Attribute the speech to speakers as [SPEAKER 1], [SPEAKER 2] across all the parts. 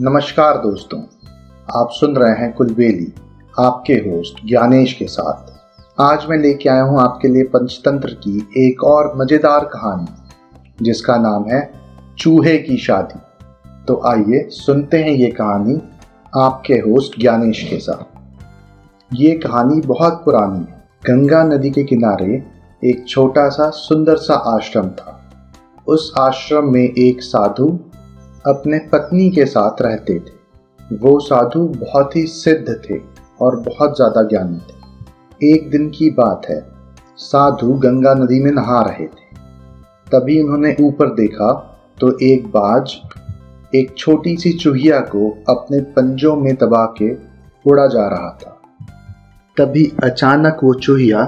[SPEAKER 1] नमस्कार दोस्तों, आप सुन रहे हैं कुलबेली, आपके होस्ट ज्ञानेश के साथ। आज मैं लेके आया हूँ आपके लिए पंचतंत्र की एक और मज़ेदार कहानी, जिसका नाम है चूहे की शादी। तो आइए सुनते हैं ये कहानी आपके होस्ट ज्ञानेश के साथ। ये कहानी बहुत पुरानी है। गंगा नदी के किनारे एक छोटा सा सुंदर सा आश्रम था। उस आश्रम में एक साधु अपने पत्नी के साथ रहते थे। वो साधु बहुत ही सिद्ध थे और बहुत ज़्यादा ज्ञानी थे। एक दिन की बात है, साधु गंगा नदी में नहा रहे थे। तभी उन्होंने ऊपर देखा तो एक बाज एक छोटी सी चूहिया को अपने पंजों में दबा के उड़ा जा रहा था। तभी अचानक वो चूहिया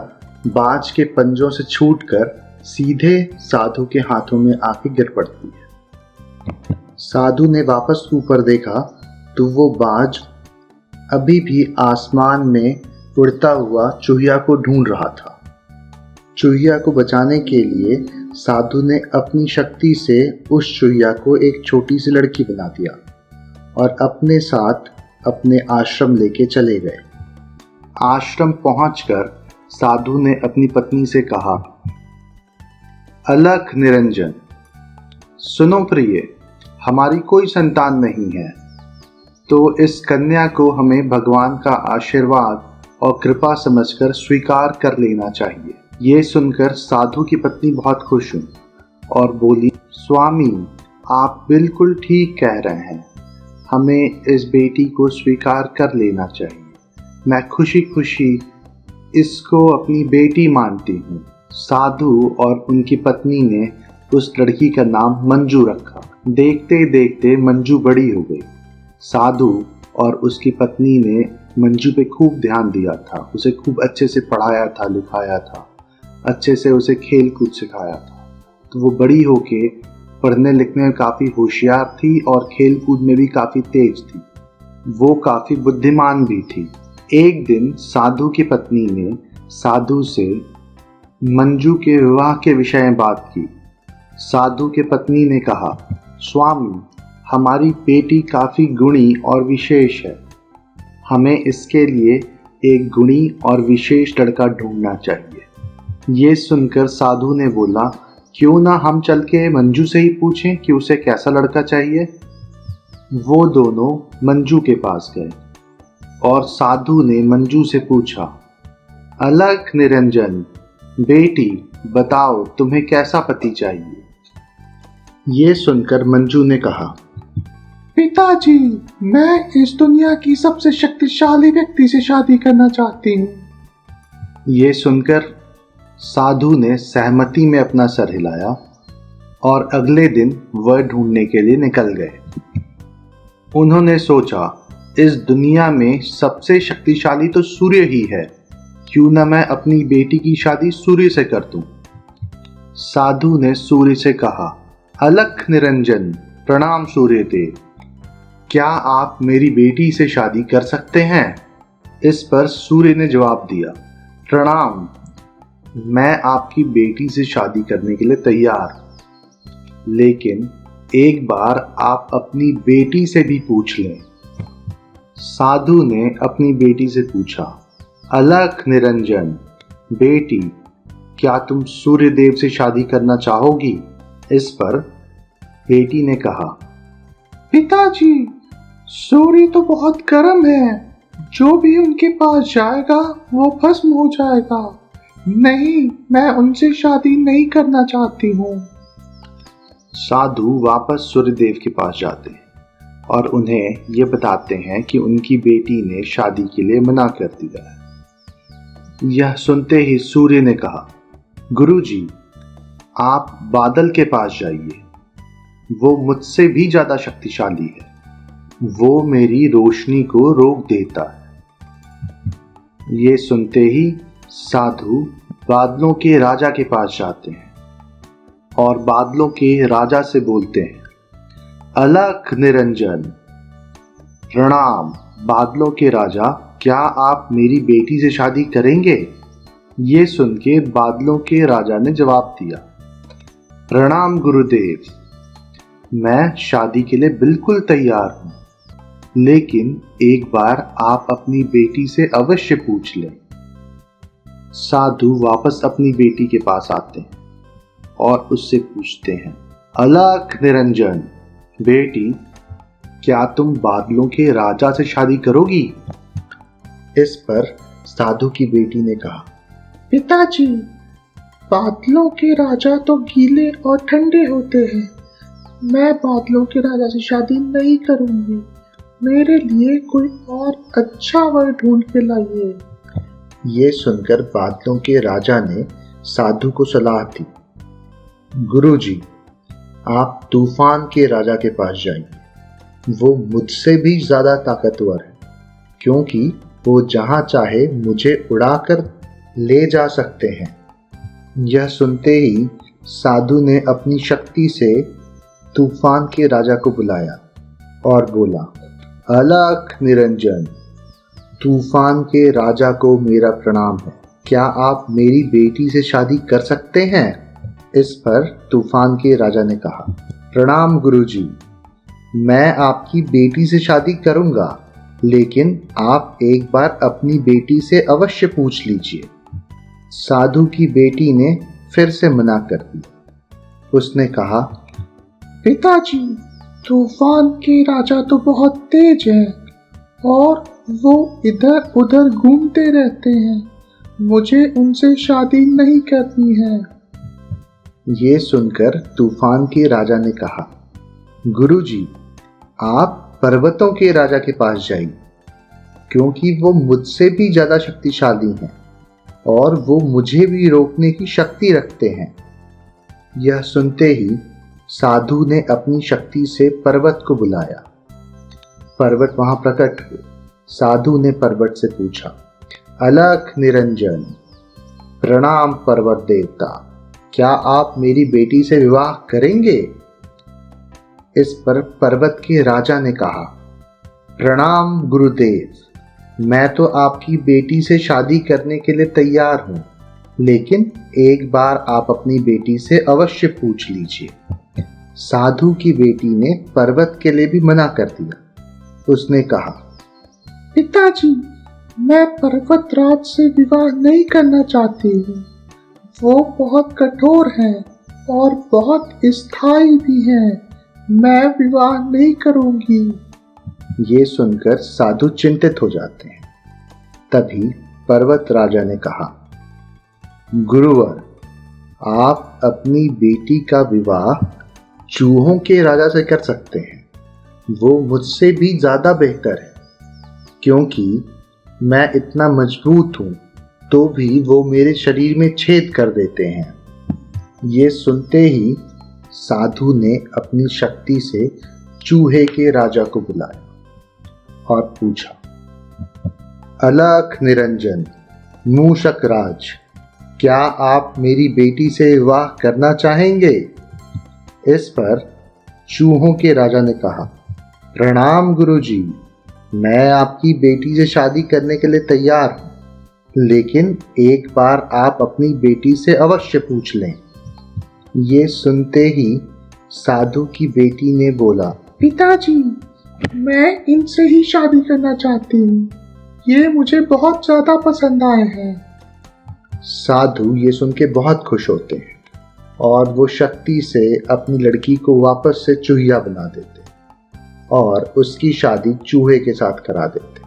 [SPEAKER 1] बाज के पंजों से छूटकर सीधे साधु के हाथों में आके गिर पड़ती है। साधु ने वापस ऊपर देखा तो वो बाज अभी भी आसमान में उड़ता हुआ चूहिया को ढूंढ रहा था। चूहिया को बचाने के लिए साधु ने अपनी शक्ति से उस चूहिया को एक छोटी सी लड़की बना दिया और अपने साथ अपने आश्रम लेके चले गए। आश्रम पहुंचकर साधु ने अपनी पत्नी से कहा, अलख निरंजन, सुनो प्रिय हमारी कोई संतान नहीं है। तो इस कन्या को हमें भगवान का आशीर्वाद और कृपा समझकर स्वीकार कर लेना चाहिए। ये सुनकर साधु की पत्नी बहुत खुश हुई और बोली, स्वामी, आप बिल्कुल ठीक कह रहे हैं। हमें इस बेटी को स्वीकार कर लेना चाहिए। मैं खुशी खुशी इसको अपनी बेटी मानती हूँ। साधु और उनकी पत्नी ने उस लड़की का नाम मंजू रखा। देखते देखते मंजू बड़ी हो गई। साधु और उसकी पत्नी ने मंजू पे खूब ध्यान दिया था। उसे खूब अच्छे से पढ़ाया था, लिखाया था। अच्छे से उसे खेल कूद सिखाया था। तो वो बड़ी होके पढ़ने लिखने में काफ़ी होशियार थी और खेल कूद में भी काफ़ी तेज थी। वो काफ़ी बुद्धिमान भी थी। एक दिन साधु की पत्नी ने साधु से मंजू के विवाह के विषय में बात की। साधु के पत्नी ने कहा स्वामी, हमारी बेटी काफ़ी गुणी और विशेष है। हमें इसके लिए एक गुणी और विशेष लड़का ढूंढना चाहिए। ये सुनकर साधु ने बोला, क्यों ना हम चल के मंजू से ही पूछें कि उसे कैसा लड़का चाहिए? वो दोनों मंजू के पास गए और साधु ने मंजू से पूछा, अलग निरंजन, बेटी, बताओ तुम्हें कैसा पति चाहिए? ये सुनकर मंजू ने कहा
[SPEAKER 2] पिताजी मैं इस दुनिया की सबसे शक्तिशाली व्यक्ति से शादी करना चाहती हूँ
[SPEAKER 1] ये सुनकर साधु ने सहमति में अपना सर हिलाया और अगले दिन वह ढूँढने के लिए निकल गए उन्होंने सोचा इस दुनिया में सबसे शक्तिशाली तो सूर्य ही है क्यों ना मैं अपनी बेटी की शादी सूर्य से कर दूँ? साधु ने सूर्य से कहा अलख निरंजन, प्रणाम सूर्य देव क्या आप मेरी बेटी से शादी कर सकते हैं? इस पर सूर्य ने जवाब दिया, प्रणाम। मैं आपकी बेटी से शादी करने के लिए तैयार। लेकिन एक बार आप अपनी बेटी से भी पूछ लें। साधु ने अपनी बेटी से पूछा, अलख निरंजन, बेटी, क्या तुम सूर्य देव से शादी करना चाहोगी? इस पर बेटी ने कहा
[SPEAKER 2] पिताजी सूर्य तो बहुत गर्म है। जो भी उनके पास जाएगा वो भस्म हो जाएगा। नहीं मैं उनसे शादी नहीं करना चाहती हूँ।
[SPEAKER 1] साधु वापस सूर्यदेव के पास जाते हैं और उन्हें ये बताते हैं कि उनकी बेटी ने शादी के लिए मना कर दिया है। यह सुनते ही सूर्य ने कहा गुरुजी, आप बादल के पास जाइए। वो मुझसे भी ज़्यादा शक्तिशाली है। वो मेरी रोशनी को रोक देता है। ये सुनते ही साधु बादलों के राजा के पास जाते हैं और बादलों के राजा से बोलते हैं, अलख निरंजन, प्रणाम। बादलों के राजा, क्या आप मेरी बेटी से शादी करेंगे? ये सुन के बादलों के राजा ने जवाब दिया प्रणाम गुरुदेव। मैं शादी के लिए बिल्कुल तैयार हूँ। लेकिन एक बार आप अपनी बेटी से अवश्य पूछ लें। साधु वापस अपनी बेटी के पास आते हैं और उससे पूछते हैं अलख निरंजन, बेटी, क्या तुम बादलों के राजा से शादी करोगी? इस पर साधु की बेटी ने कहा,
[SPEAKER 2] पिताजी बादलों के राजा तो गीले और ठंडे होते हैं। मैं बादलों के राजा से शादी नहीं करूँगी। मेरे लिए कोई और अच्छा वर ढूंढ के लाइए।
[SPEAKER 1] ये सुनकर बादलों के राजा ने साधु को सलाह दी। गुरुजी, आप तूफ़ान के राजा के पास जाइए। वो मुझसे भी ज़्यादा ताकतवर है क्योंकि वो जहाँ चाहे मुझे उड़ाकर ले जा सकते हैं। यह सुनते ही साधु ने अपनी शक्ति से तूफ़ान के राजा को बुलाया और बोला, अलख निरंजन, तूफ़ान के राजा को मेरा प्रणाम है। क्या आप मेरी बेटी से शादी कर सकते हैं? इस पर तूफ़ान के राजा ने कहा, प्रणाम गुरुजी, मैं आपकी बेटी से शादी करूँगा, लेकिन आप एक बार अपनी बेटी से अवश्य पूछ लीजिए। साधु की बेटी ने फिर से मना कर दी। उसने कहा
[SPEAKER 2] पिताजी तूफ़ान के राजा तो बहुत तेज है और वो इधर उधर घूमते रहते हैं। मुझे उनसे शादी नहीं करनी है।
[SPEAKER 1] ये सुनकर तूफ़ान के राजा ने कहा गुरुजी, आप पर्वतों के राजा के पास जाइए क्योंकि वो मुझसे भी ज़्यादा शक्तिशाली हैं। और वो मुझे भी रोकने की शक्ति रखते हैं। यह सुनते ही साधु ने अपनी शक्ति से पर्वत को बुलाया। पर्वत वहाँ प्रकट हुए। साधु ने पर्वत से पूछा, अलख निरंजन, प्रणाम पर्वत देवता, क्या आप मेरी बेटी से विवाह करेंगे? इस पर पर्वत के राजा ने कहा, प्रणाम गुरुदेव मैं तो आपकी बेटी से शादी करने के लिए तैयार हूँ, लेकिन एक बार आप अपनी बेटी से अवश्य पूछ लीजिए। साधु की बेटी ने पर्वत के लिए भी मना कर दिया। उसने कहा,
[SPEAKER 2] पिताजी, मैं पर्वत राज से विवाह नहीं करना चाहती हूँ। वो बहुत कठोर हैं और बहुत स्थायी भी हैं। मैं विवाह नहीं करूँगी।
[SPEAKER 1] ये सुनकर साधु चिंतित हो जाते हैं। तभी पर्वत राजा ने कहा, गुरुवर, आप अपनी बेटी का विवाह चूहों के राजा से कर सकते हैं। वो मुझसे भी ज़्यादा बेहतर है, क्योंकि मैं इतना मज़बूत हूँ तो भी वो मेरे शरीर में छेद कर देते हैं। ये सुनते ही साधु ने अपनी शक्ति से चूहे के राजा को बुलाया। और पूछा अलख निरंजन मूषक राज क्या आप मेरी बेटी से विवाह करना चाहेंगे? इस पर चूहों के राजा ने कहा प्रणाम गुरुजी, मैं आपकी बेटी से शादी करने के लिए तैयार हूँ लेकिन एक बार आप अपनी बेटी से अवश्य पूछ लें। ये सुनते ही साधु की बेटी ने बोला
[SPEAKER 2] पिताजी मैं इनसे ही शादी करना चाहती हूँ। ये मुझे बहुत ज़्यादा पसंद आए हैं।
[SPEAKER 1] साधु ये सुन के बहुत खुश होते हैं और वो शक्ति से अपनी लड़की को वापस से चूहिया बना देते और उसकी शादी चूहे के साथ करा देते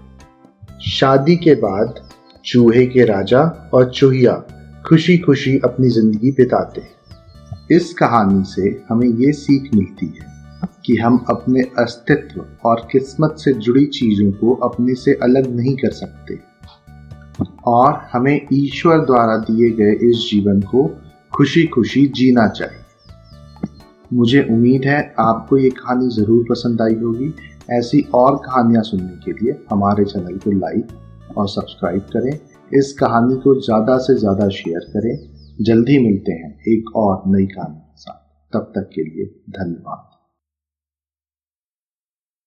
[SPEAKER 1] शादी के बाद चूहे के राजा और चूहिया खुशी खुशी अपनी ज़िंदगी बिताते इस कहानी से हमें ये सीख मिलती है कि हम अपने अस्तित्व और किस्मत से जुड़ी चीज़ों को अपने से अलग नहीं कर सकते। और हमें ईश्वर द्वारा दिए गए इस जीवन को खुशी खुशी जीना चाहिए। मुझे उम्मीद है आपको ये कहानी ज़रूर पसंद आई होगी। ऐसी और कहानियाँ सुनने के लिए हमारे चैनल को लाइक और सब्सक्राइब करें। इस कहानी को ज़्यादा से ज़्यादा शेयर करें। जल्दी मिलते हैं एक और नई कहानी के साथ। तब तक के लिए धन्यवाद।